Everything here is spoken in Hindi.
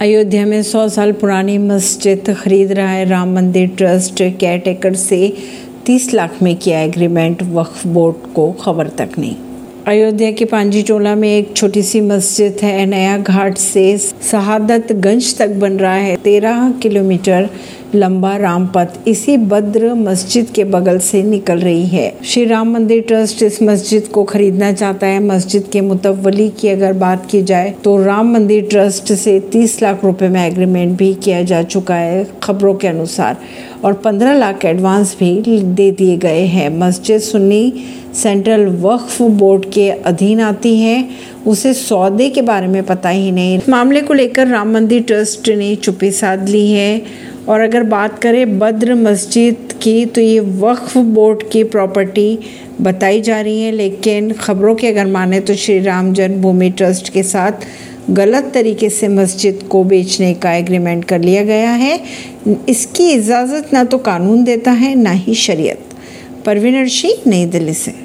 अयोध्या में 100 साल पुरानी मस्जिद खरीद रहा है राम मंदिर ट्रस्ट केयरटेकर से 30 लाख में किया एग्रीमेंट वक्फ बोर्ड को खबर तक नहीं। अयोध्या के पांजी टोला में एक छोटी सी मस्जिद है, नया घाट से शहादतगंज तक बन रहा है। तेरह किलोमीटर लंबा रामपथ इसी बद्र मस्जिद के बगल से निकल रही है। श्री राम मंदिर ट्रस्ट इस मस्जिद को खरीदना चाहता है। मस्जिद के मुतवली की अगर बात की जाए तो राम मंदिर ट्रस्ट से 30 लाख रुपए में एग्रीमेंट भी किया जा चुका है खबरों के अनुसार और 15 लाख एडवांस भी दे दिए गए हैं। मस्जिद सुन्नी सेंट्रल वक्फ बोर्ड के अधीन आती है। उसे सौदे के बारे में पता ही नहीं। मामले को लेकर राम मंदिर ट्रस्ट ने चुप्पी साध ली है। और अगर बात करें बद्र मस्जिद की तो ये वक्फ बोर्ड की प्रॉपर्टी बताई जा रही है। लेकिन ख़बरों के अगर माने तो श्री राम जन्मभूमि ट्रस्ट के साथ गलत तरीके से मस्जिद को बेचने का एग्रीमेंट कर लिया गया है। इसकी इजाज़त ना तो कानून देता है, ना ही शरीयत। परवीन अर्शी नई दिल्ली से।